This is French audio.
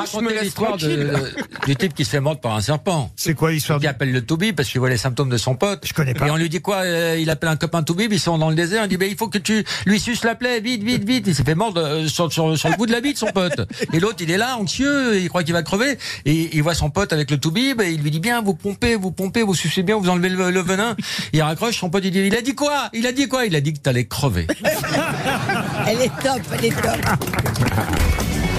me raconter l'histoire du type qui se fait mordre par un serpent. C'est quoi l'histoire Qui appelle le toubib parce qu'il voit les symptômes de son pote. Je connais pas. Et on lui dit quoi euh, Il appelle un copain toubib, ils sont dans le désert. Il dit ben, il faut que tu lui suces la plaie, vite, vite, vite. Il s'est fait mordre euh, sur, sur, sur le bout de la bite, son pote. Et l'autre, il est là, anxieux, il croit qu'il va crever. Et il voit son pote avec le toubib et il lui dit bien, vous pompez, vous pompez, vous sucez bien, vous enlevez le, le venin. Il raccroche, son pote, il dit il a dit quoi Il a dit quoi? Il a dit que t'allais crever. Elle est top, elle est top.